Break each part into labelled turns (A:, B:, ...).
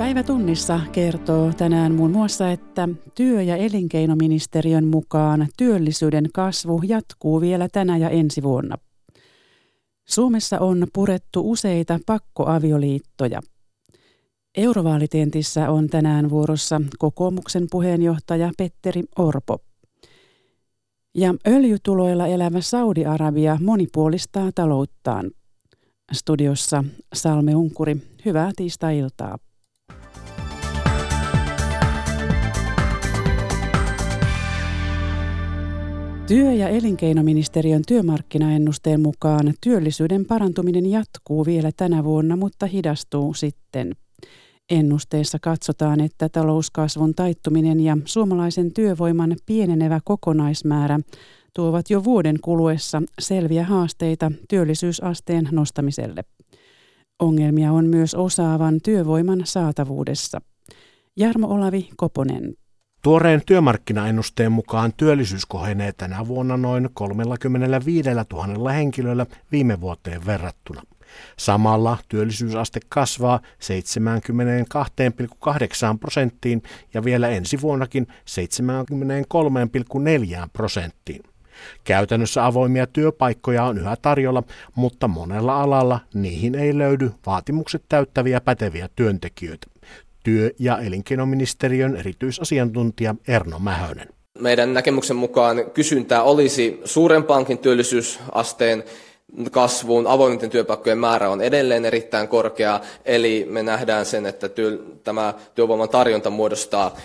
A: Päivätunnissa kertoo tänään muun muassa, että työ- ja elinkeinoministeriön mukaan työllisyyden kasvu jatkuu vielä tänä ja ensi vuonna. Suomessa on purettu useita pakkoavioliittoja. Eurovaalitentissä on tänään vuorossa kokoomuksen puheenjohtaja Petteri Orpo. Ja öljytuloilla elävä Saudi-Arabia monipuolistaa talouttaan. Studiossa Salme Unkuri, hyvää tiistai-iltaa. Työ- ja elinkeinoministeriön työmarkkinaennusteen mukaan työllisyyden parantuminen jatkuu vielä tänä vuonna, mutta hidastuu sitten. Ennusteessa katsotaan, että talouskasvun taittuminen ja suomalaisen työvoiman pienenevä kokonaismäärä tuovat jo vuoden kuluessa selviä haasteita työllisyysasteen nostamiselle. Ongelmia on myös osaavan työvoiman saatavuudessa. Jarmo Olavi Koponen.
B: Tuoreen työmarkkinaennusteen mukaan työllisyys kohenee tänä vuonna noin 35 000 henkilöllä viime vuoteen verrattuna. Samalla työllisyysaste kasvaa 72,8 prosenttiin ja vielä ensi vuonnakin 73,4 prosenttiin. Käytännössä avoimia työpaikkoja on yhä tarjolla, mutta monella alalla niihin ei löydy vaatimukset täyttäviä päteviä työntekijöitä työ- ja elinkeinoministeriön erityisasiantuntija Erno Mähönen.
C: Meidän näkemyksen mukaan kysyntää olisi suurempaankin työllisyysasteen kasvuun. Avoimien työpaikkojen määrä on edelleen erittäin korkea, eli me nähdään sen, että työ, tämä työvoiman tarjonta muodostaa,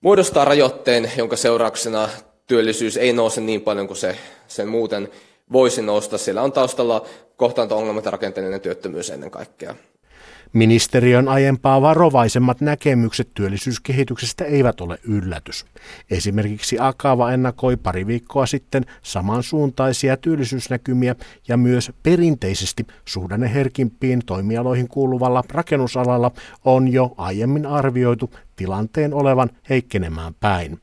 C: muodostaa rajoitteen, jonka seurauksena työllisyys ei nouse niin paljon kuin se sen muuten voisi nousta. Siellä on taustalla kohtaanto-ongelmat ja rakenteellinen työttömyys ennen kaikkea.
B: Ministeriön aiempaa varovaisemmat näkemykset työllisyyskehityksestä eivät ole yllätys. Esimerkiksi Akava ennakoi pari viikkoa sitten samansuuntaisia työllisyysnäkymiä ja myös perinteisesti suhdanneherkimpiin toimialoihin kuuluvalla rakennusalalla on jo aiemmin arvioitu tilanteen olevan heikkenemään päin.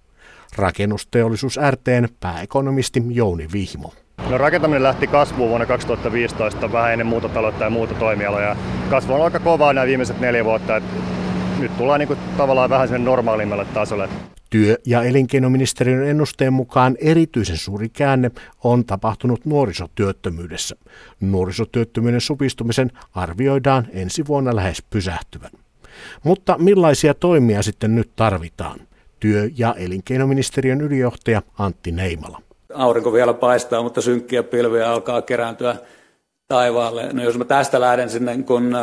B: Rakennusteollisuus RTn pääekonomisti Jouni Vihmo.
D: No rakentaminen lähti kasvuun vuonna 2015 vähän ennen muuta taloutta ja muuta toimialoja. Kasvu on aika kovaa nämä viimeiset neljä vuotta. Että nyt tullaan niin kuin tavallaan vähän sen normaalimmalle tasolle.
B: Työ- ja elinkeinoministeriön ennusteen mukaan erityisen suuri käänne on tapahtunut nuorisotyöttömyydessä. Nuorisotyöttömyyden supistumisen arvioidaan ensi vuonna lähes pysähtyvän. Mutta millaisia toimia sitten nyt tarvitaan? Työ- ja elinkeinoministeriön ylijohtaja Antti Neimala
E: aurinko vielä paistaa, mutta synkkiä pilviä alkaa kerääntyä taivaalle. No jos mä tästä lähden sinne kun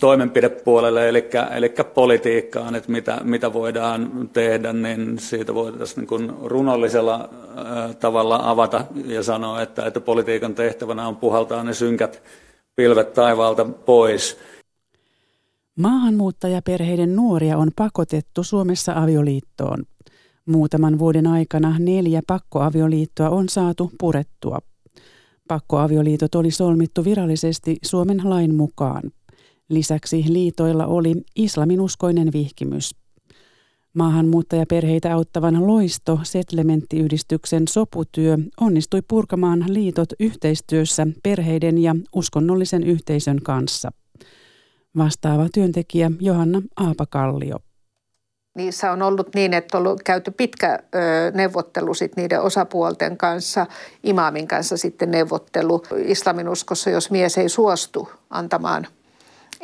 E: toimenpidepuolelle, eli, eli politiikkaan, että mitä, mitä voidaan tehdä, niin siitä voitaisiin niin runollisella tavalla avata ja sanoa, että, että politiikan tehtävänä on puhaltaa ne synkät pilvet taivaalta pois.
A: Maahanmuuttajaperheiden nuoria on pakotettu Suomessa avioliittoon. Muutaman vuoden aikana neljä pakkoavioliittoa on saatu purettua. Pakkoavioliitot oli solmittu virallisesti Suomen lain mukaan. Lisäksi liitoilla oli islaminuskoinen vihkimys. Maahanmuuttajaperheitä auttavan Loisto Settlementtiyhdistyksen soputyö onnistui purkamaan liitot yhteistyössä perheiden ja uskonnollisen yhteisön kanssa. Vastaava työntekijä Johanna Aapakallio
F: niissä on ollut niin, että on käyty pitkä neuvottelu sit niiden osapuolten kanssa, imaamin kanssa sitten neuvottelu. Islaminuskossa, jos mies ei suostu antamaan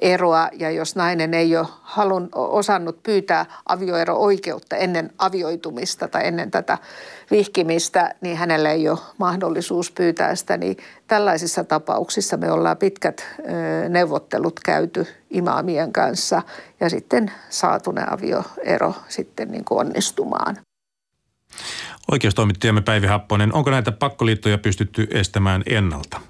F: eroa ja jos nainen ei ole halun, osannut pyytää avioero-oikeutta ennen avioitumista tai ennen tätä vihkimistä, niin hänellä ei ole mahdollisuus pyytää sitä. Niin tällaisissa tapauksissa me ollaan pitkät neuvottelut käyty imaamien kanssa ja sitten saatu ne avioero sitten niin kuin onnistumaan.
G: Oikeustoimittajamme Päivi Happonen, onko näitä pakkoliittoja pystytty estämään ennalta?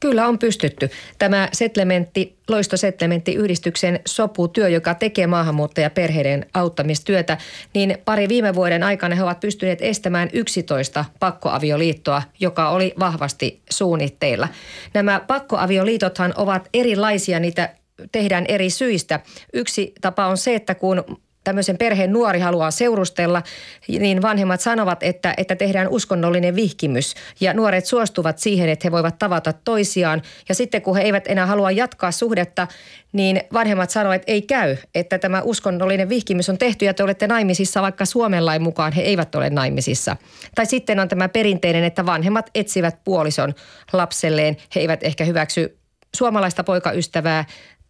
H: Kyllä on pystytty. Tämä Settlementti, Loisto Settlementti-yhdistyksen soputyö, joka tekee maahanmuuttajaperheiden auttamistyötä, niin pari viime vuoden aikana he ovat pystyneet estämään 11 pakkoavioliittoa, joka oli vahvasti suunnitteilla. Nämä pakkoavioliitothan ovat erilaisia, niitä tehdään eri syistä. Yksi tapa on se, että kun tämmöisen perheen nuori haluaa seurustella, niin vanhemmat sanovat, että, että tehdään uskonnollinen vihkimys. Ja nuoret suostuvat siihen, että he voivat tavata toisiaan. Ja sitten kun he eivät enää halua jatkaa suhdetta, niin vanhemmat sanovat, että ei käy, että tämä uskonnollinen vihkimys on tehty ja te olette naimisissa, vaikka Suomen lain mukaan he eivät ole naimisissa. Tai sitten on tämä perinteinen, että vanhemmat etsivät puolison lapselleen. He eivät ehkä hyväksy suomalaista poikaystävää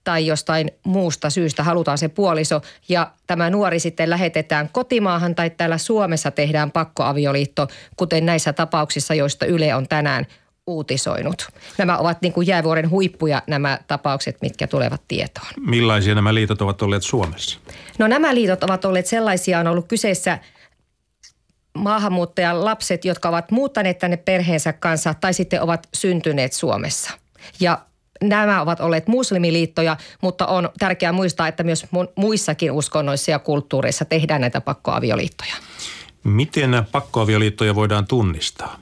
H: tai jostain muusta syystä halutaan se puoliso ja tämä nuori sitten lähetetään kotimaahan tai täällä Suomessa tehdään pakkoavioliitto, kuten näissä tapauksissa, joista Yle on tänään uutisoinut. Nämä ovat niin kuin jäävuoren huippuja nämä tapaukset, mitkä tulevat tietoon.
G: Millaisia nämä liitot ovat olleet Suomessa?
H: No nämä liitot ovat olleet sellaisia, on ollut kyseessä maahanmuuttajan lapset, jotka ovat muuttaneet tänne perheensä kanssa tai sitten ovat syntyneet Suomessa. Ja nämä ovat olleet muslimiliittoja, mutta on tärkeää muistaa, että myös muissakin uskonnoissa ja kulttuureissa tehdään näitä pakkoavioliittoja.
G: Miten pakkoavioliittoja voidaan tunnistaa?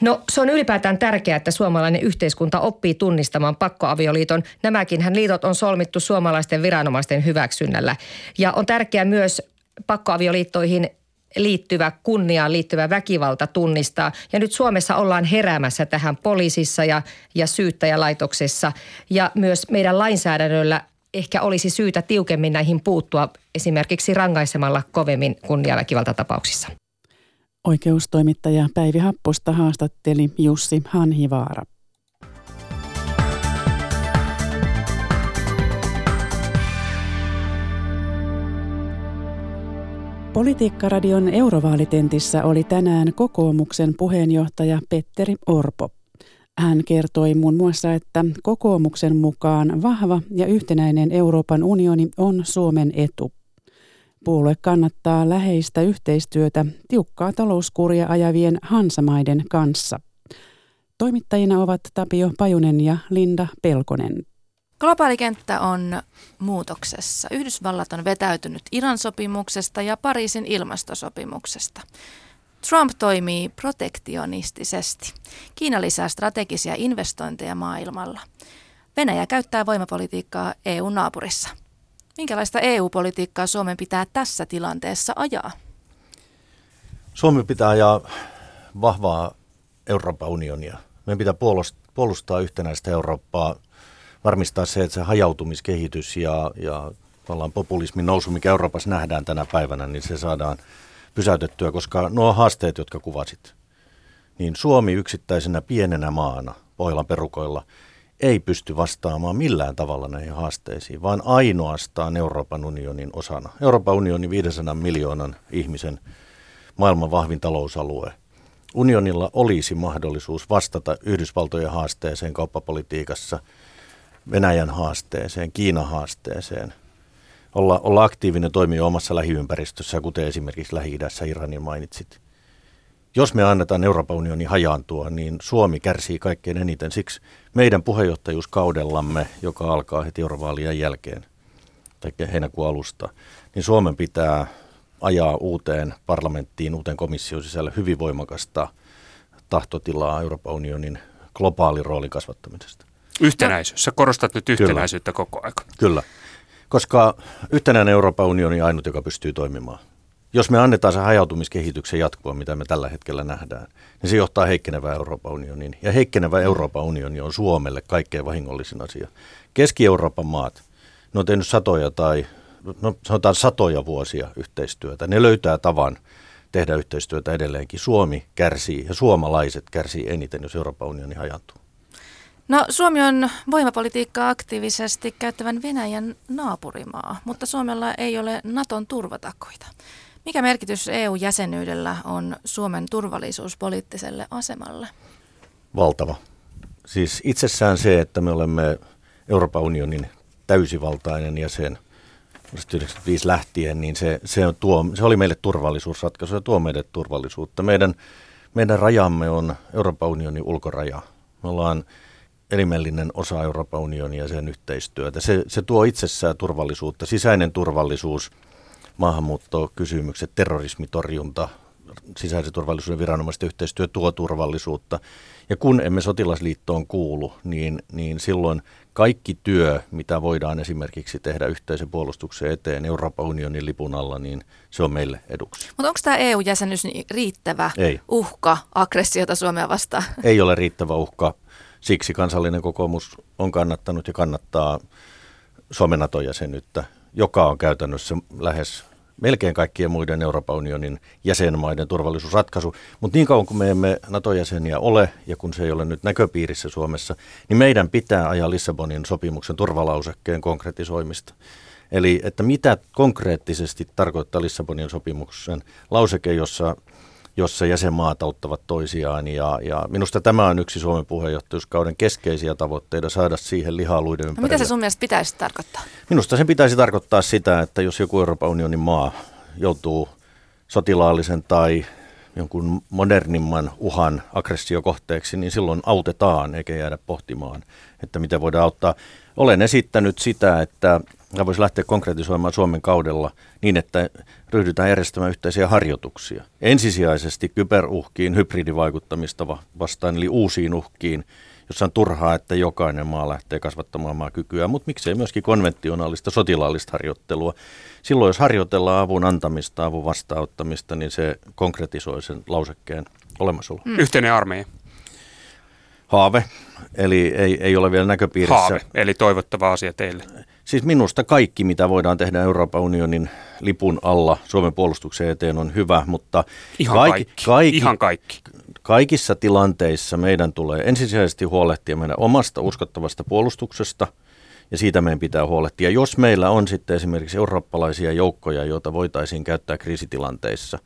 H: No se on ylipäätään tärkeää, että suomalainen yhteiskunta oppii tunnistamaan pakkoavioliiton. Nämäkin liitot on solmittu suomalaisten viranomaisten hyväksynnällä. Ja on tärkeää myös pakkoavioliittoihin liittyvä kunniaan liittyvä väkivalta tunnistaa. Ja nyt Suomessa ollaan heräämässä tähän poliisissa ja, ja syyttäjälaitoksessa ja myös meidän lainsäädännöllä ehkä olisi syytä tiukemmin näihin puuttua esimerkiksi rangaisemalla kovemmin kunniaväkivaltatapauksissa.
A: Oikeustoimittaja Päivi Happosta haastatteli Jussi Hanhivaara. Politiikkaradion Eurovaalitentissä oli tänään kokoomuksen puheenjohtaja Petteri Orpo. Hän kertoi muun muassa, että kokoomuksen mukaan vahva ja yhtenäinen Euroopan unioni on Suomen etu. Puolue kannattaa läheistä yhteistyötä tiukkaa talouskuria ajavien hansamaiden kanssa. Toimittajina ovat Tapio Pajunen ja Linda Pelkonen.
I: Globaali kenttä on muutoksessa. Yhdysvallat on vetäytynyt Iran sopimuksesta ja Pariisin ilmastosopimuksesta. Trump toimii protektionistisesti. Kiina lisää strategisia investointeja maailmalla. Venäjä käyttää voimapolitiikkaa EU-naapurissa. Minkälaista EU-politiikkaa Suomen pitää tässä tilanteessa ajaa?
J: Suomi pitää ajaa vahvaa Euroopan unionia. Meidän pitää puolustaa yhtenäistä Eurooppaa – varmistaa se, että se hajautumiskehitys ja, ja populismin nousu, mikä Euroopassa nähdään tänä päivänä, niin se saadaan pysäytettyä, koska nuo haasteet, jotka kuvasit, niin Suomi yksittäisenä pienenä maana Pohjolan perukoilla ei pysty vastaamaan millään tavalla näihin haasteisiin, vaan ainoastaan Euroopan unionin osana. Euroopan unioni 500 miljoonan ihmisen maailman vahvin talousalue. Unionilla olisi mahdollisuus vastata Yhdysvaltojen haasteeseen kauppapolitiikassa – Venäjän haasteeseen, Kiinan haasteeseen, olla, olla aktiivinen toimija omassa lähiympäristössä, kuten esimerkiksi Lähi-idässä Iranin mainitsit. Jos me annetaan Euroopan unionin hajaantua, niin Suomi kärsii kaikkein eniten. Siksi meidän puheenjohtajuuskaudellamme, joka alkaa heti eurovaalien jälkeen, tai heinäkuun alusta, niin Suomen pitää ajaa uuteen parlamenttiin, uuteen komission sisälle hyvin voimakasta tahtotilaa Euroopan unionin globaalin roolin kasvattamisesta.
K: Yhtenäisyys. Sä korostat nyt yhtenäisyyttä Kyllä. koko ajan.
J: Kyllä, koska yhtenäinen Euroopan unioni on ainut, joka pystyy toimimaan. Jos me annetaan se hajautumiskehityksen jatkua, mitä me tällä hetkellä nähdään, niin se johtaa heikkenevään Euroopan unioniin. Ja heikkenevä Euroopan unioni on Suomelle kaikkein vahingollisin asia. Keski-Euroopan maat, ne on tehnyt satoja tai no, sanotaan satoja vuosia yhteistyötä. Ne löytää tavan tehdä yhteistyötä edelleenkin. Suomi kärsii ja suomalaiset kärsii eniten, jos Euroopan unioni hajantuu.
I: No Suomi on voimapolitiikkaa aktiivisesti käyttävän Venäjän naapurimaa, mutta Suomella ei ole Naton turvatakoita. Mikä merkitys EU-jäsenyydellä on Suomen turvallisuuspoliittiselle asemalle?
J: Valtava. Siis itsessään se, että me olemme Euroopan unionin täysivaltainen jäsen 1995 lähtien, niin se, se, tuo, se oli meille turvallisuusratkaisu ja tuo meille turvallisuutta. Meidän, meidän rajamme on Euroopan unionin ulkoraja. Me ollaan elimellinen osa Euroopan unionia ja sen yhteistyötä. Se, se tuo itsessään turvallisuutta, sisäinen turvallisuus, maahanmuuttokysymykset, terrorismitorjunta, sisäisen turvallisuuden viranomaisten yhteistyö tuo turvallisuutta. Ja kun emme sotilasliittoon kuulu, niin, niin silloin kaikki työ, mitä voidaan esimerkiksi tehdä yhteisen puolustuksen eteen Euroopan unionin lipun alla, niin se on meille eduksi.
I: Mutta onko tämä EU-jäsenyys niin riittävä
J: Ei.
I: uhka aggressiota Suomea vastaan?
J: Ei ole riittävä uhka. Siksi kansallinen kokoomus on kannattanut ja kannattaa Suomen NATO-jäsenyyttä, joka on käytännössä lähes melkein kaikkien muiden Euroopan unionin jäsenmaiden turvallisuusratkaisu. Mutta niin kauan kuin me emme NATO-jäseniä ole ja kun se ei ole nyt näköpiirissä Suomessa, niin meidän pitää ajaa Lissabonin sopimuksen turvalausekkeen konkretisoimista. Eli että mitä konkreettisesti tarkoittaa Lissabonin sopimuksen lauseke, jossa jossa jäsenmaat auttavat toisiaan. Ja, ja minusta tämä on yksi Suomen puheenjohtajuuskauden keskeisiä tavoitteita saada siihen lihaluiden
I: no, Mitä se sun mielestä pitäisi tarkoittaa?
J: Minusta se pitäisi tarkoittaa sitä, että jos joku Euroopan unionin maa joutuu sotilaallisen tai jonkun modernimman uhan aggressiokohteeksi, niin silloin autetaan eikä jäädä pohtimaan, että miten voidaan auttaa. Olen esittänyt sitä, että voisi lähteä konkretisoimaan Suomen kaudella niin, että ryhdytään järjestämään yhteisiä harjoituksia. Ensisijaisesti kyberuhkiin, hybridivaikuttamista vastaan, eli uusiin uhkiin, jossa on turhaa, että jokainen maa lähtee kasvattamaan maakykyä, mutta miksei myöskin konventionaalista sotilaallista harjoittelua. Silloin, jos harjoitellaan avun antamista, avun vastaanottamista, niin se konkretisoi sen lausekkeen olemassaolo.
K: Mm. Yhteinen armeija.
J: Haave, eli ei, ei ole vielä näköpiirissä.
K: Haave, eli toivottava asia teille.
J: Siis minusta kaikki, mitä voidaan tehdä Euroopan unionin lipun alla Suomen puolustuksen eteen on hyvä, mutta
K: Ihan kaikki, kaikki, Ihan kaikki.
J: kaikissa tilanteissa meidän tulee ensisijaisesti huolehtia meidän omasta uskottavasta puolustuksesta ja siitä meidän pitää huolehtia. Jos meillä on sitten esimerkiksi eurooppalaisia joukkoja, joita voitaisiin käyttää kriisitilanteissa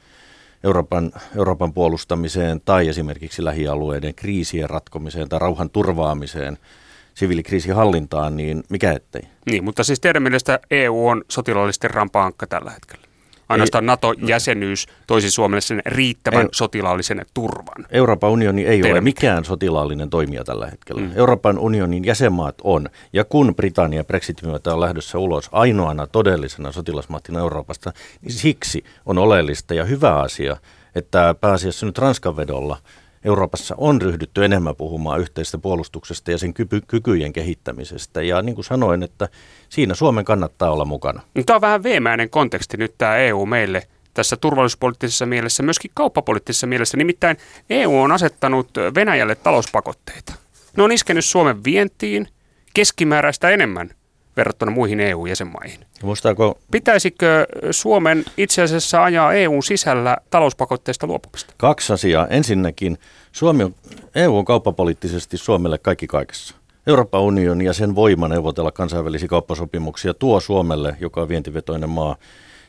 J: Euroopan, Euroopan puolustamiseen tai esimerkiksi lähialueiden kriisien ratkomiseen tai rauhan turvaamiseen – siviilikriisihallintaan, niin mikä ettei.
K: Niin, mutta siis teidän mielestä EU on sotilaallisten rampaankka tällä hetkellä? Ainoastaan NATO-jäsenyys toisi Suomelle sen riittävän ei, sotilaallisen turvan.
J: Euroopan unioni ei Teidän ole mikään sotilaallinen toimija tällä hetkellä. Mm. Euroopan unionin jäsenmaat on. Ja kun Britannia Brexitin myötä on lähdössä ulos ainoana todellisena sotilasmahtina Euroopasta, niin siksi on oleellista ja hyvä asia, että pääasiassa nyt Ranskan vedolla – Euroopassa on ryhdytty enemmän puhumaan yhteisestä puolustuksesta ja sen ky- kykyjen kehittämisestä. Ja niin kuin sanoin, että siinä Suomen kannattaa olla mukana.
K: Tämä on vähän veemäinen konteksti nyt tämä EU meille tässä turvallisuuspoliittisessa mielessä, myöskin kauppapoliittisessa mielessä. Nimittäin EU on asettanut Venäjälle talouspakotteita. Ne on iskenyt Suomen vientiin keskimääräistä enemmän verrattuna muihin EU-jäsenmaihin.
J: Muistaako...
K: Pitäisikö Suomen itse asiassa ajaa EUn sisällä talouspakotteista luopumista?
J: Kaksi asiaa. Ensinnäkin Suomi on, EU on kauppapoliittisesti Suomelle kaikki kaikessa. Euroopan unioni ja sen voima neuvotella kansainvälisiä kauppasopimuksia tuo Suomelle, joka on vientivetoinen maa,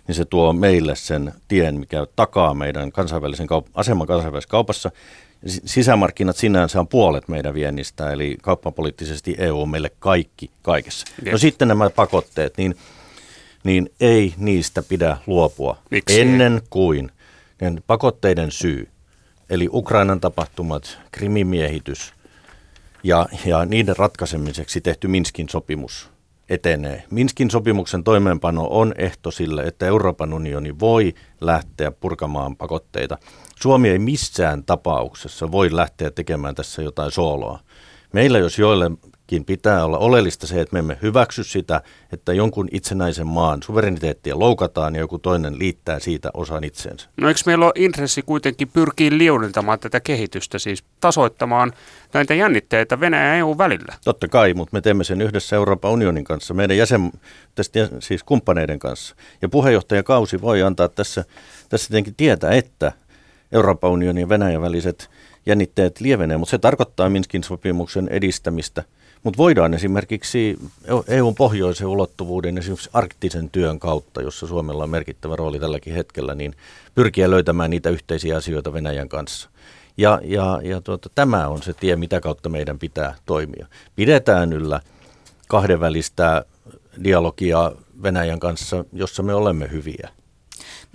J: niin se tuo meille sen tien, mikä takaa meidän kansainvälisen kaup- aseman kansainvälisessä kaupassa sisämarkkinat sinänsä on puolet meidän viennistä, eli kauppapoliittisesti EU on meille kaikki kaikessa. Yes. No sitten nämä pakotteet, niin, niin ei niistä pidä luopua
K: Miksi?
J: ennen kuin pakotteiden syy, eli Ukrainan tapahtumat, krimimiehitys ja, ja niiden ratkaisemiseksi tehty Minskin sopimus etenee. Minskin sopimuksen toimeenpano on ehto sille, että Euroopan unioni voi lähteä purkamaan pakotteita. Suomi ei missään tapauksessa voi lähteä tekemään tässä jotain sooloa. Meillä, jos joillekin pitää olla oleellista se, että me emme hyväksy sitä, että jonkun itsenäisen maan suvereniteettia loukataan ja joku toinen liittää siitä osan itseensä.
K: No eikö meillä ole intressi kuitenkin pyrkiä liudentamaan tätä kehitystä, siis tasoittamaan näitä jännitteitä Venäjän ja EU välillä?
J: Totta kai, mutta me teemme sen yhdessä Euroopan unionin kanssa, meidän jäsen, tästä, siis kumppaneiden kanssa. Ja puheenjohtajakausi voi antaa tässä, tässä tietenkin tietää, että Euroopan unionin ja Venäjän väliset jännitteet lievenee, mutta se tarkoittaa Minskin sopimuksen edistämistä. Mutta voidaan esimerkiksi EUn pohjoisen ulottuvuuden, esimerkiksi arktisen työn kautta, jossa Suomella on merkittävä rooli tälläkin hetkellä, niin pyrkiä löytämään niitä yhteisiä asioita Venäjän kanssa. Ja, ja, ja tuota, tämä on se tie, mitä kautta meidän pitää toimia. Pidetään yllä kahdenvälistä dialogia Venäjän kanssa, jossa me olemme hyviä.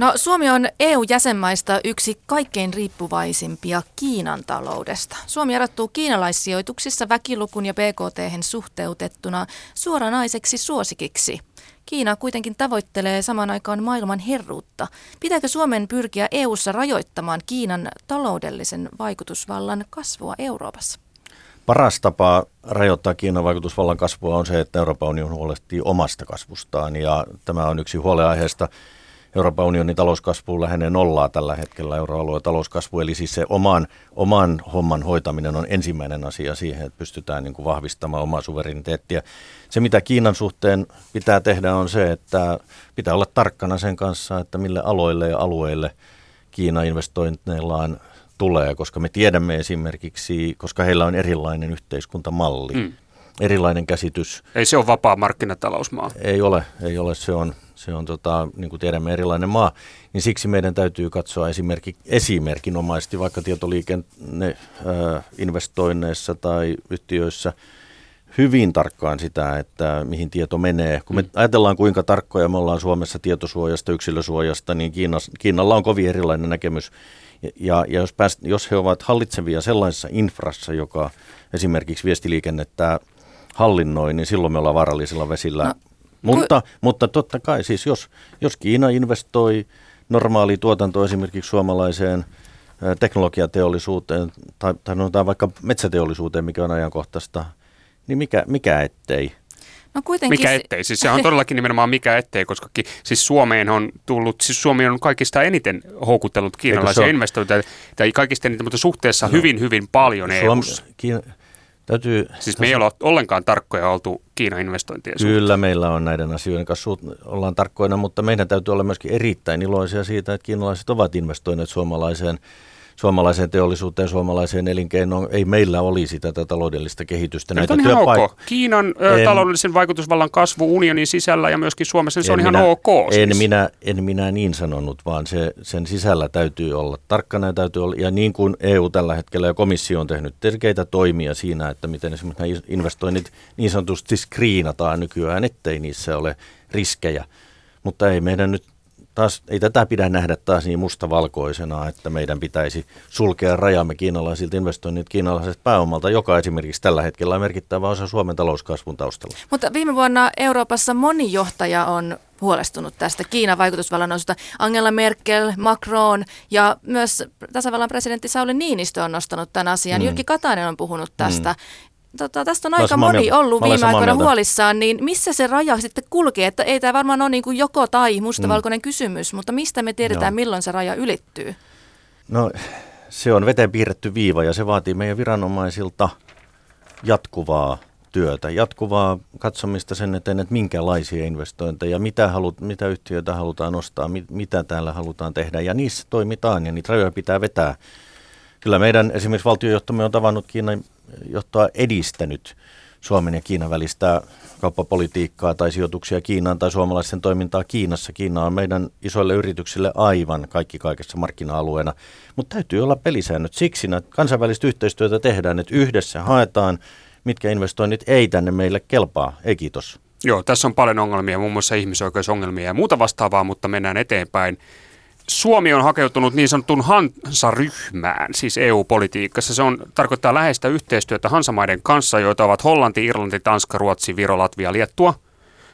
I: No Suomi on EU-jäsenmaista yksi kaikkein riippuvaisimpia Kiinan taloudesta. Suomi erottuu kiinalaissijoituksissa väkilukun ja BKT suhteutettuna suoranaiseksi suosikiksi. Kiina kuitenkin tavoittelee saman aikaan maailman herruutta. Pitääkö Suomen pyrkiä EU:ssa rajoittamaan Kiinan taloudellisen vaikutusvallan kasvua Euroopassa?
J: Paras tapa rajoittaa Kiinan vaikutusvallan kasvua on se, että Euroopan unioni huolehtii omasta kasvustaan ja tämä on yksi huoleaiheesta. Euroopan unionin talouskasvu lähenee nollaa tällä hetkellä euroalueen talouskasvu, eli siis se oman, oman homman hoitaminen on ensimmäinen asia siihen, että pystytään niin kuin vahvistamaan omaa suvereniteettia. Se, mitä Kiinan suhteen pitää tehdä, on se, että pitää olla tarkkana sen kanssa, että mille aloille ja alueille Kiina investointeillaan tulee, koska me tiedämme esimerkiksi, koska heillä on erilainen yhteiskuntamalli, mm. erilainen käsitys.
K: Ei se ole vapaa markkinatalousmaa.
J: Ei ole, ei ole. Se on, se on tota, niin kuin tiedämme, erilainen maa. Niin siksi meidän täytyy katsoa esimerkki, esimerkinomaisesti vaikka tietoliikenne investoinneissa tai yhtiöissä hyvin tarkkaan sitä, että mihin tieto menee. Kun me mm. ajatellaan, kuinka tarkkoja me ollaan Suomessa tietosuojasta, yksilösuojasta, niin Kiinas, Kiinalla on kovin erilainen näkemys ja, ja jos, pääst, jos he ovat hallitsevia sellaisessa infrassa, joka esimerkiksi viestiliikennettä hallinnoi, niin silloin me ollaan vaarallisilla vesillä. No, mutta, ku... mutta totta kai siis, jos, jos Kiina investoi normaali tuotanto esimerkiksi suomalaiseen teknologiateollisuuteen tai, tai vaikka metsäteollisuuteen, mikä on ajankohtaista, niin mikä, mikä ettei.
I: No kuitenkin...
K: Mikä ettei? Siis se on todellakin nimenomaan mikä ettei, koska siis Suomeen on tullut, siis Suomi on kaikista eniten houkutellut kiinalaisia investointeja, tai kaikista eniten, mutta suhteessa no, hyvin, hyvin paljon Suom... Kiina...
J: Täytyy,
K: siis me ei ole ollenkaan tarkkoja oltu Kiinan investointien
J: Kyllä
K: suhteen.
J: meillä on näiden asioiden kanssa ollaan tarkkoina, mutta meidän täytyy olla myöskin erittäin iloisia siitä, että kiinalaiset ovat investoineet suomalaiseen suomalaiseen teollisuuteen, suomalaiseen elinkeinoon, ei meillä olisi tätä taloudellista kehitystä.
K: Näitä on ihan työpaik- ok. Kiinan en, taloudellisen vaikutusvallan kasvu unionin sisällä ja myöskin Suomessa, se on ihan
J: minä,
K: ok.
J: Siis. En, minä, en minä niin sanonut, vaan se, sen sisällä täytyy olla tarkkana ja täytyy olla, ja niin kuin EU tällä hetkellä ja komissio on tehnyt tärkeitä toimia siinä, että miten esimerkiksi nämä investoinnit niin sanotusti skriinataan nykyään, ettei niissä ole riskejä. Mutta ei meidän nyt taas, ei tätä pidä nähdä taas niin mustavalkoisena, että meidän pitäisi sulkea rajamme kiinalaisilta investoinnit kiinalaiset pääomalta, joka esimerkiksi tällä hetkellä on merkittävä osa Suomen talouskasvun taustalla.
I: Mutta viime vuonna Euroopassa moni johtaja on huolestunut tästä Kiinan vaikutusvallan osusta. Angela Merkel, Macron ja myös tasavallan presidentti Sauli Niinistö on nostanut tämän asian. Mm. Jyrki Katainen on puhunut tästä. Mm. Tota, tästä on aika moni mieltä. ollut viime aikoina huolissaan, niin missä se raja sitten kulkee? Että ei tämä varmaan ole niin kuin joko tai mustavalkoinen mm. kysymys, mutta mistä me tiedetään, Joo. milloin se raja ylittyy?
J: No se on veteen piirretty viiva ja se vaatii meidän viranomaisilta jatkuvaa työtä, jatkuvaa katsomista sen eteen, että minkälaisia investointeja, mitä, halut, mitä yhtiöitä halutaan nostaa, mit, mitä täällä halutaan tehdä ja niissä toimitaan ja niitä rajoja pitää vetää. Kyllä meidän esimerkiksi valtiojohtomme on tavannut Kiinan johtoa edistänyt Suomen ja Kiinan välistä kauppapolitiikkaa tai sijoituksia Kiinaan tai suomalaisten toimintaa Kiinassa. Kiina on meidän isoille yrityksille aivan kaikki kaikessa markkina-alueena, mutta täytyy olla pelisäännöt. Siksi kansainvälistä yhteistyötä tehdään, että yhdessä haetaan, mitkä investoinnit ei tänne meille kelpaa. Ei kiitos.
K: Joo, tässä on paljon ongelmia, muun muassa ihmisoikeusongelmia ja muuta vastaavaa, mutta mennään eteenpäin. Suomi on hakeutunut niin sanottuun Hansa-ryhmään, siis EU-politiikassa. Se on, tarkoittaa läheistä yhteistyötä Hansamaiden kanssa, joita ovat Hollanti, Irlanti, Tanska, Ruotsi, Viro, Latvia, Liettua.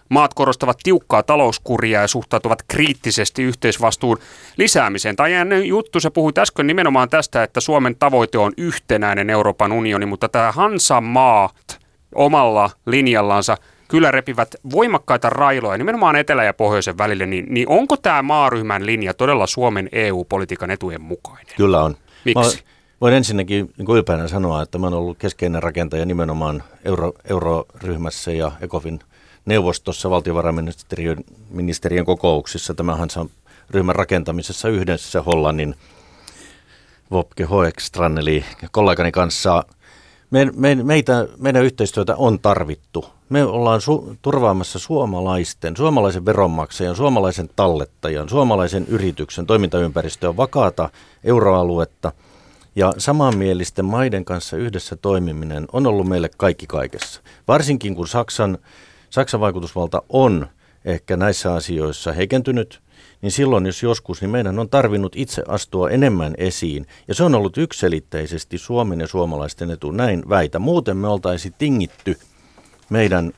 K: Maat korostavat tiukkaa talouskuria ja suhtautuvat kriittisesti yhteisvastuun lisäämiseen. Tai juttu, se puhui äsken nimenomaan tästä, että Suomen tavoite on yhtenäinen Euroopan unioni, mutta tämä Hansa-maat omalla linjallansa – kyllä repivät voimakkaita railoja nimenomaan etelä- ja pohjoisen välille, niin, niin onko tämä maaryhmän linja todella Suomen EU-politiikan etujen mukainen?
J: Kyllä on.
K: Miksi?
J: Mä voin ensinnäkin niin ylpeänä sanoa, että mä olen ollut keskeinen rakentaja nimenomaan euro, euroryhmässä ja ECOFIN neuvostossa valtiovarainministeriön ministeriön kokouksissa. Tämähän on ryhmän rakentamisessa yhdessä Hollannin Wopke Hoekstrand eli kollegani kanssa. Me, me, meitä, meidän yhteistyötä on tarvittu me ollaan su- turvaamassa suomalaisten, suomalaisen veronmaksajan, suomalaisen tallettajan, suomalaisen yrityksen toimintaympäristöä vakaata euroaluetta. Ja samanmielisten maiden kanssa yhdessä toimiminen on ollut meille kaikki kaikessa. Varsinkin kun Saksan, Saksan vaikutusvalta on ehkä näissä asioissa heikentynyt, niin silloin jos joskus, niin meidän on tarvinnut itse astua enemmän esiin. Ja se on ollut ykselitteisesti Suomen ja suomalaisten etu, näin väitä. Muuten me oltaisiin tingitty meidän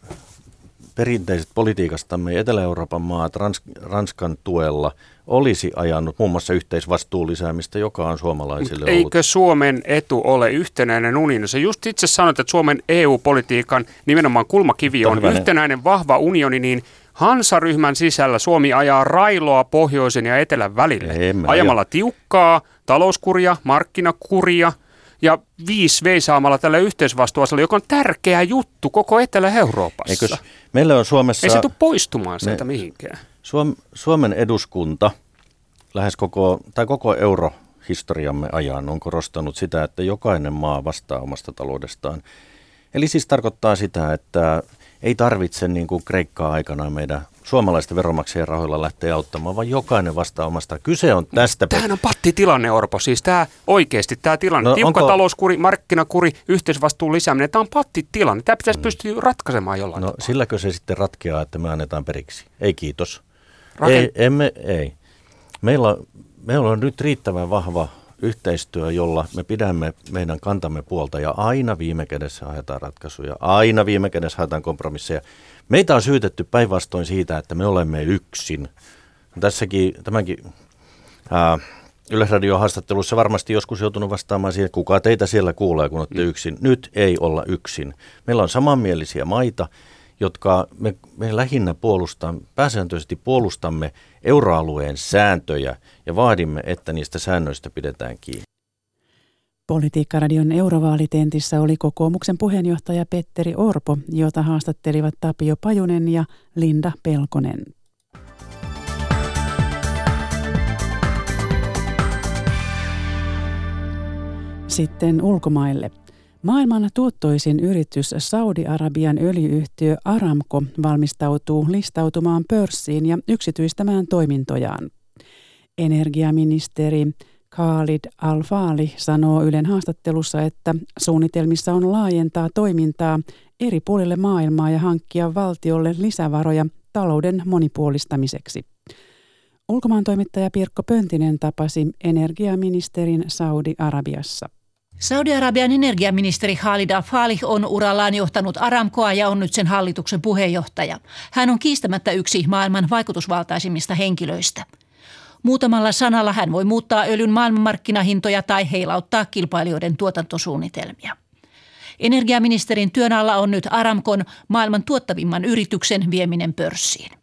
J: perinteiset politiikastamme Etelä-Euroopan maat Rans- Ranskan tuella olisi ajanut muun muassa yhteisvastuun lisäämistä, joka on suomalaisille
K: Mut
J: ollut.
K: Eikö Suomen etu ole yhtenäinen unioni? Se just itse sanoit, että Suomen EU-politiikan nimenomaan kulmakivi on yhtenäinen vahva unioni, niin Hansaryhmän sisällä Suomi ajaa railoa pohjoisen ja etelän välille.
J: Emme
K: Ajamalla
J: aja.
K: tiukkaa talouskuria, markkinakuria ja viisi veisaamalla tällä yhteisvastuuasella, joka on tärkeä juttu koko Etelä-Euroopassa.
J: Eikös, meillä on Suomessa...
K: Ei se tule poistumaan sieltä
J: Me-
K: mihinkään.
J: Suom, Suomen eduskunta lähes koko, tai koko eurohistoriamme ajan on korostanut sitä, että jokainen maa vastaa omasta taloudestaan. Eli siis tarkoittaa sitä, että ei tarvitse niin kuin Kreikkaa aikana meidän suomalaisten veronmaksajien rahoilla lähteä auttamaan, vaan jokainen vastaa omasta. Kyse on tästä.
K: Tämähän on pattitilanne, Orpo. Siis tämä oikeasti tämä tilanne. No, Tiukka
J: onko-
K: talouskuri, markkinakuri, yhteisvastuun lisääminen. Tämä on pattitilanne. Tämä pitäisi pystyä ratkaisemaan jollain
J: No
K: tapaa.
J: silläkö se sitten ratkeaa, että me annetaan periksi? Ei kiitos.
K: Raken-
J: Ei, emme, ei. Meillä, on- meillä on nyt riittävän vahva yhteistyö, jolla me pidämme meidän kantamme puolta ja aina viime kädessä haetaan ratkaisuja. Aina viime kädessä haetaan kompromisseja. Meitä on syytetty päinvastoin siitä, että me olemme yksin. Tässäkin, tämänkin ää, Yleisradion haastattelussa varmasti joskus joutunut vastaamaan siihen, kuka teitä siellä kuulee, kun olette yksin. Nyt ei olla yksin. Meillä on samanmielisiä maita, jotka me, me lähinnä puolustamme, pääsääntöisesti puolustamme euroalueen sääntöjä ja vaadimme, että niistä säännöistä pidetään kiinni.
A: Politiikkaradion eurovaalitentissä oli kokoomuksen puheenjohtaja Petteri Orpo, jota haastattelivat Tapio Pajunen ja Linda Pelkonen. Sitten ulkomaille. Maailman tuottoisin yritys Saudi-Arabian öljyyhtiö Aramco valmistautuu listautumaan pörssiin ja yksityistämään toimintojaan. Energiaministeri Khalid Al-Fali sanoo Ylen haastattelussa, että suunnitelmissa on laajentaa toimintaa eri puolille maailmaa ja hankkia valtiolle lisävaroja talouden monipuolistamiseksi. Ulkomaan toimittaja Pirkko Pöntinen tapasi energiaministerin Saudi-Arabiassa.
L: Saudi-Arabian energiaministeri Khalid Al-Falih on urallaan johtanut Aramkoa ja on nyt sen hallituksen puheenjohtaja. Hän on kiistämättä yksi maailman vaikutusvaltaisimmista henkilöistä. Muutamalla sanalla hän voi muuttaa öljyn maailmanmarkkinahintoja tai heilauttaa kilpailijoiden tuotantosuunnitelmia. Energiaministerin työn alla on nyt Aramkon maailman tuottavimman yrityksen vieminen pörssiin.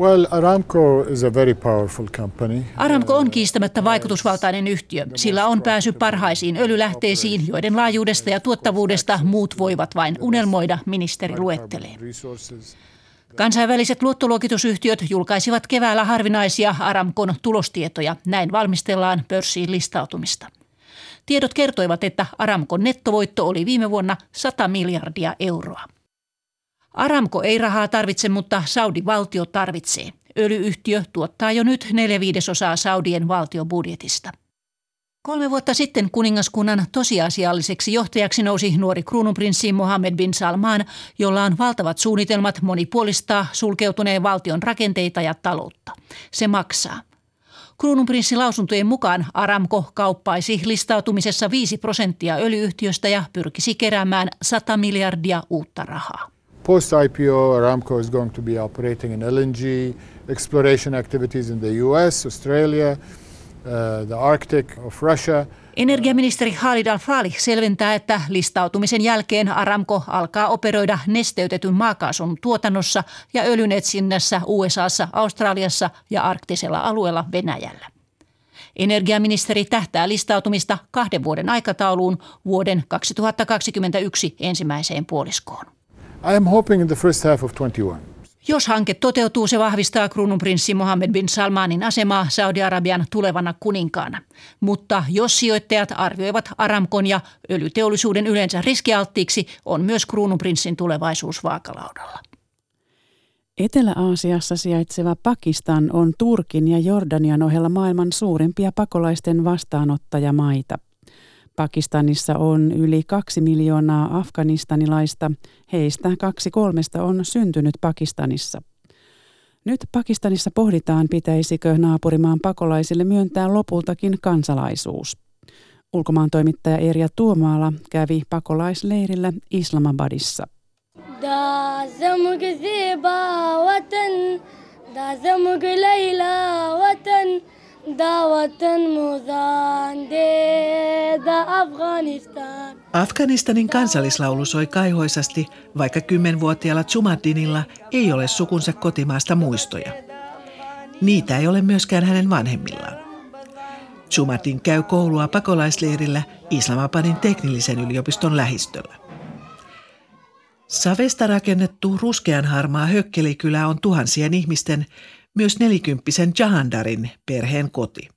M: Well, Aramco is a very powerful company.
L: Aramco on kiistämättä vaikutusvaltainen yhtiö. Sillä on pääsy parhaisiin öljylähteisiin, joiden laajuudesta ja tuottavuudesta muut voivat vain unelmoida, ministeri luettelee. Kansainväliset luottoluokitusyhtiöt julkaisivat keväällä harvinaisia Aramkon tulostietoja. Näin valmistellaan pörssiin listautumista. Tiedot kertoivat, että Aramkon nettovoitto oli viime vuonna 100 miljardia euroa. Aramko ei rahaa tarvitse, mutta Saudi-valtio tarvitsee. Öljyyhtiö tuottaa jo nyt neljä viidesosaa Saudien valtiobudjetista. Kolme vuotta sitten kuningaskunnan tosiasialliseksi johtajaksi nousi nuori kruununprinssi Mohammed bin Salman, jolla on valtavat suunnitelmat monipuolistaa sulkeutuneen valtion rakenteita ja taloutta. Se maksaa. Kruununprinssin lausuntojen mukaan Aramco kauppaisi listautumisessa 5 prosenttia öljyyhtiöstä ja pyrkisi keräämään 100 miljardia uutta rahaa.
M: Post IPO, Aramco is going to be operating in LNG, exploration activities in the US, Australia, uh, the Arctic of Russia.
L: Energiaministeri Khalid Al-Falih selventää, että listautumisen jälkeen Aramco alkaa operoida nesteytetyn maakaasun tuotannossa ja öljyn etsinnässä USAssa, Australiassa ja arktisella alueella Venäjällä. Energiaministeri tähtää listautumista kahden vuoden aikatauluun vuoden 2021 ensimmäiseen puoliskoon.
M: I am hoping in the first half of 21.
L: Jos hanke toteutuu, se vahvistaa kruununprinssi Mohammed bin Salmanin asemaa Saudi-Arabian tulevana kuninkaana. Mutta jos sijoittajat arvioivat Aramkon ja öljyteollisuuden yleensä riskialttiiksi, on myös kruununprinssin tulevaisuus vaakalaudalla.
A: Etelä-Aasiassa sijaitseva Pakistan on Turkin ja Jordanian ohella maailman suurimpia pakolaisten vastaanottajamaita. Pakistanissa on yli kaksi miljoonaa afganistanilaista, heistä kaksi kolmesta on syntynyt Pakistanissa. Nyt Pakistanissa pohditaan, pitäisikö naapurimaan pakolaisille myöntää lopultakin kansalaisuus. Ulkomaan toimittaja Erja Tuomaala kävi pakolaisleirillä Islamabadissa.
N: Afganistanin kansallislaulu soi kaihoisasti, vaikka kymmenvuotiaalla Zumaddinilla ei ole sukunsa kotimaasta muistoja. Niitä ei ole myöskään hänen vanhemmillaan. Zumaddin käy koulua pakolaisleirillä Islamabadin teknillisen yliopiston lähistöllä. Savesta rakennettu ruskeanharmaa hökkelikylä on tuhansien ihmisten, myös nelikymppisen Jahandarin perheen koti.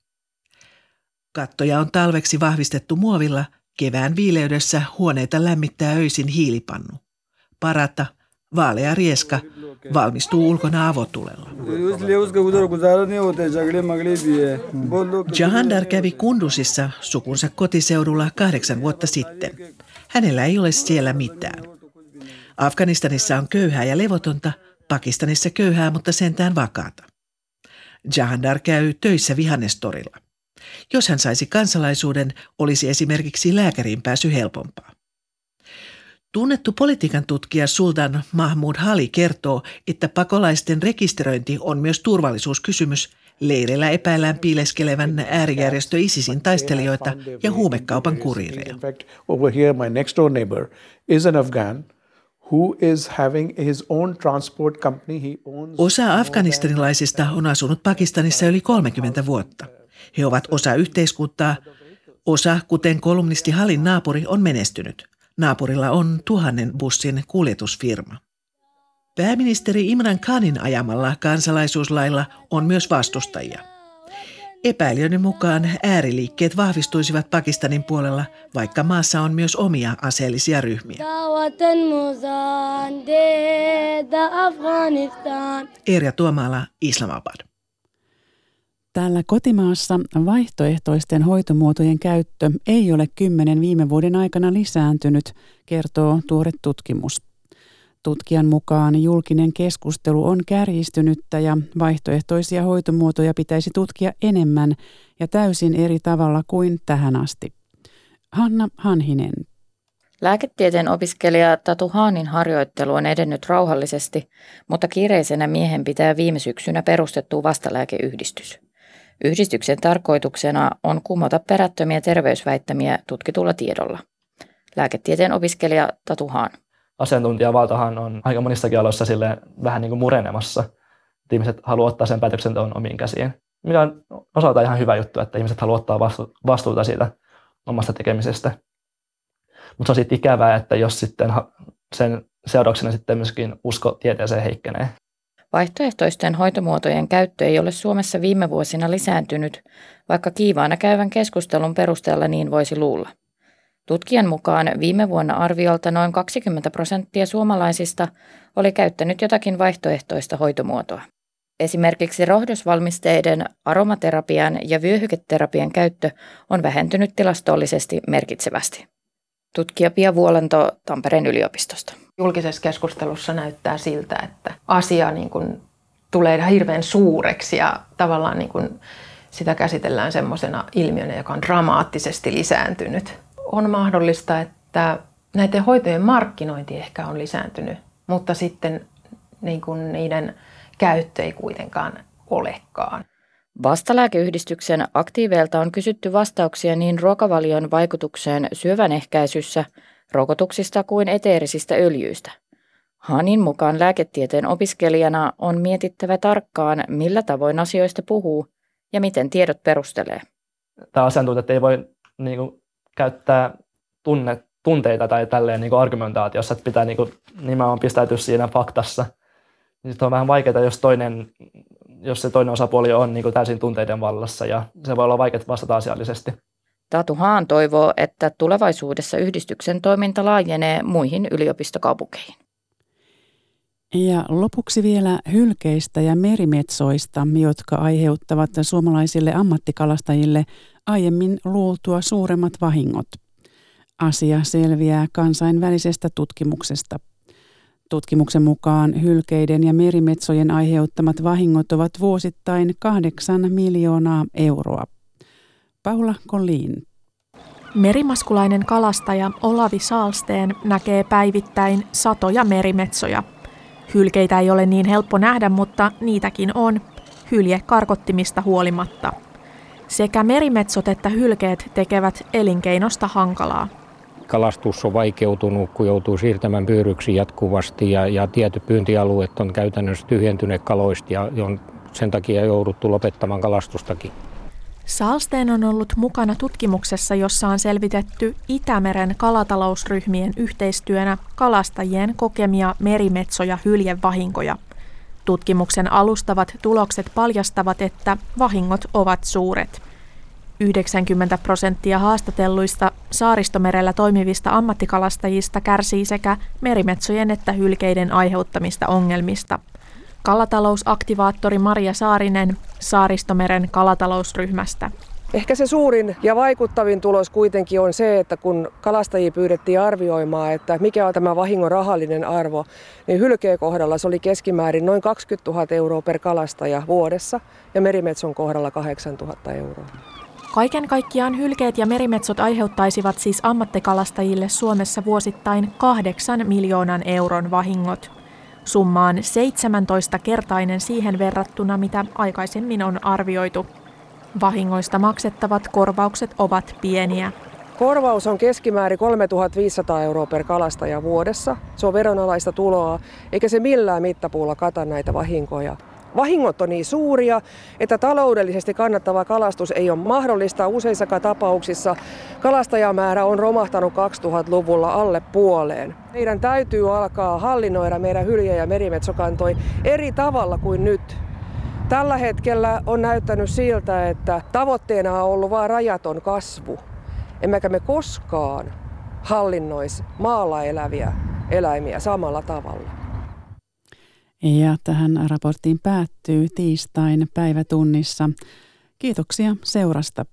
N: Kattoja on talveksi vahvistettu muovilla, kevään viileydessä huoneita lämmittää öisin hiilipannu. Parata, vaalea rieska, valmistuu ulkona avotulella. Jahandar kävi Kundusissa sukunsa kotiseudulla kahdeksan vuotta sitten. Hänellä ei ole siellä mitään. Afganistanissa on köyhää ja levotonta, Pakistanissa köyhää, mutta sentään vakaata. Jahandar käy töissä vihannestorilla. Jos hän saisi kansalaisuuden, olisi esimerkiksi lääkäriin pääsy helpompaa. Tunnettu politiikan tutkija Sultan Mahmud Hali kertoo, että pakolaisten rekisteröinti on myös turvallisuuskysymys. Leirillä epäillään piileskelevän äärijärjestö ISISin taistelijoita ja huumekaupan kuriireja. Osa afganistanilaisista on asunut Pakistanissa yli 30 vuotta. He ovat osa yhteiskuntaa. Osa, kuten kolumnisti Halin naapuri, on menestynyt. Naapurilla on tuhannen bussin kuljetusfirma. Pääministeri Imran Khanin ajamalla kansalaisuuslailla on myös vastustajia. Epäilijöiden mukaan ääriliikkeet vahvistuisivat Pakistanin puolella, vaikka maassa on myös omia aseellisia ryhmiä. Erja Tuomala, Islamabad.
A: Täällä kotimaassa vaihtoehtoisten hoitomuotojen käyttö ei ole kymmenen viime vuoden aikana lisääntynyt, kertoo tuore tutkimus. Tutkijan mukaan julkinen keskustelu on kärjistynyttä ja vaihtoehtoisia hoitomuotoja pitäisi tutkia enemmän ja täysin eri tavalla kuin tähän asti. Hanna Hanhinen.
O: Lääketieteen opiskelija Tatu Haanin harjoittelu on edennyt rauhallisesti, mutta kiireisenä miehen pitää viime syksynä perustettu vastalääkeyhdistys. Yhdistyksen tarkoituksena on kumota perättömiä terveysväittämiä tutkitulla tiedolla. Lääketieteen opiskelija Tatu Haan.
P: Asiantuntijavaltahan on aika monissakin aloissa sille vähän niin kuin murenemassa. Ihmiset haluavat ottaa sen päätöksenteon omiin käsiin. Mikä on osalta ihan hyvä juttu, että ihmiset haluavat ottaa vastu- vastuuta siitä omasta tekemisestä. Mutta se on sitten ikävää, että jos sitten sen seurauksena sitten myöskin usko tieteeseen heikkenee.
O: Vaihtoehtoisten hoitomuotojen käyttö ei ole Suomessa viime vuosina lisääntynyt, vaikka kiivaana käyvän keskustelun perusteella niin voisi luulla. Tutkijan mukaan viime vuonna arviolta noin 20 prosenttia suomalaisista oli käyttänyt jotakin vaihtoehtoista hoitomuotoa. Esimerkiksi rohdosvalmisteiden, aromaterapian ja vyöhyketerapian käyttö on vähentynyt tilastollisesti merkitsevästi. Tutkija Pia Vuolanto Tampereen yliopistosta.
Q: Julkisessa keskustelussa näyttää siltä, että asia niin kuin tulee hirveän suureksi ja tavallaan niin kuin sitä käsitellään semmoisena ilmiönä, joka on dramaattisesti lisääntynyt. On mahdollista, että näiden hoitojen markkinointi ehkä on lisääntynyt, mutta sitten niin kuin niiden käyttö ei kuitenkaan olekaan.
O: Vastalääkeyhdistyksen aktiiveilta on kysytty vastauksia niin ruokavalion vaikutukseen syövän ehkäisyssä, rokotuksista kuin eteerisistä öljyistä. Hanin mukaan lääketieteen opiskelijana on mietittävä tarkkaan, millä tavoin asioista puhuu ja miten tiedot perustelee.
P: Tämä asiantuntijat ei voi niin kuin, käyttää tunne, tunteita tai tälleen niin kuin argumentaatiossa, että pitää niin kuin, nimenomaan pistäytyä siinä faktassa. Sitten on vähän vaikeaa, jos toinen jos se toinen osapuoli on niin kuin täysin tunteiden vallassa ja se voi olla vaikea vastata asiallisesti.
O: Tatu Haan toivoo, että tulevaisuudessa yhdistyksen toiminta laajenee muihin yliopistokaupunkeihin.
A: Ja lopuksi vielä hylkeistä ja merimetsoista, jotka aiheuttavat suomalaisille ammattikalastajille aiemmin luultua suuremmat vahingot. Asia selviää kansainvälisestä tutkimuksesta. Tutkimuksen mukaan hylkeiden ja merimetsojen aiheuttamat vahingot ovat vuosittain 8 miljoonaa euroa. Paula Collin.
R: Merimaskulainen kalastaja Olavi Saalsteen näkee päivittäin satoja merimetsoja. Hylkeitä ei ole niin helppo nähdä, mutta niitäkin on, hylje karkottimista huolimatta. Sekä merimetsot että hylkeet tekevät elinkeinosta hankalaa
S: kalastus on vaikeutunut, kun joutuu siirtämään pyyryksi jatkuvasti ja, ja tietyt pyyntialueet on käytännössä tyhjentyneet kaloista ja on sen takia jouduttu lopettamaan kalastustakin.
R: Saalsteen on ollut mukana tutkimuksessa, jossa on selvitetty Itämeren kalatalousryhmien yhteistyönä kalastajien kokemia merimetso- ja hyljevahinkoja. Tutkimuksen alustavat tulokset paljastavat, että vahingot ovat suuret. 90 prosenttia haastatelluista saaristomerellä toimivista ammattikalastajista kärsii sekä merimetsojen että hylkeiden aiheuttamista ongelmista. Kalatalousaktivaattori Maria Saarinen Saaristomeren kalatalousryhmästä.
T: Ehkä se suurin ja vaikuttavin tulos kuitenkin on se, että kun kalastajia pyydettiin arvioimaan, että mikä on tämä vahingon rahallinen arvo, niin hylkeen kohdalla se oli keskimäärin noin 20 000 euroa per kalastaja vuodessa ja merimetson kohdalla 8 000 euroa.
R: Kaiken kaikkiaan hylkeet ja merimetsot aiheuttaisivat siis ammattikalastajille Suomessa vuosittain 8 miljoonan euron vahingot. Summa on 17-kertainen siihen verrattuna, mitä aikaisemmin on arvioitu. Vahingoista maksettavat korvaukset ovat pieniä.
T: Korvaus on keskimäärin 3500 euroa per kalastaja vuodessa. Se on veronalaista tuloa, eikä se millään mittapuulla kata näitä vahinkoja. Vahingot on niin suuria, että taloudellisesti kannattava kalastus ei ole mahdollista. Useissakaan tapauksissa kalastajamäärä on romahtanut 2000-luvulla alle puoleen. Meidän täytyy alkaa hallinnoida meidän hylje- ja merimetsokantoi eri tavalla kuin nyt. Tällä hetkellä on näyttänyt siltä, että tavoitteena on ollut vain rajaton kasvu. Emmekä me koskaan hallinnoisi maalla eläviä eläimiä samalla tavalla.
A: Ja tähän raporttiin päättyy tiistain päivätunnissa. Kiitoksia seurasta.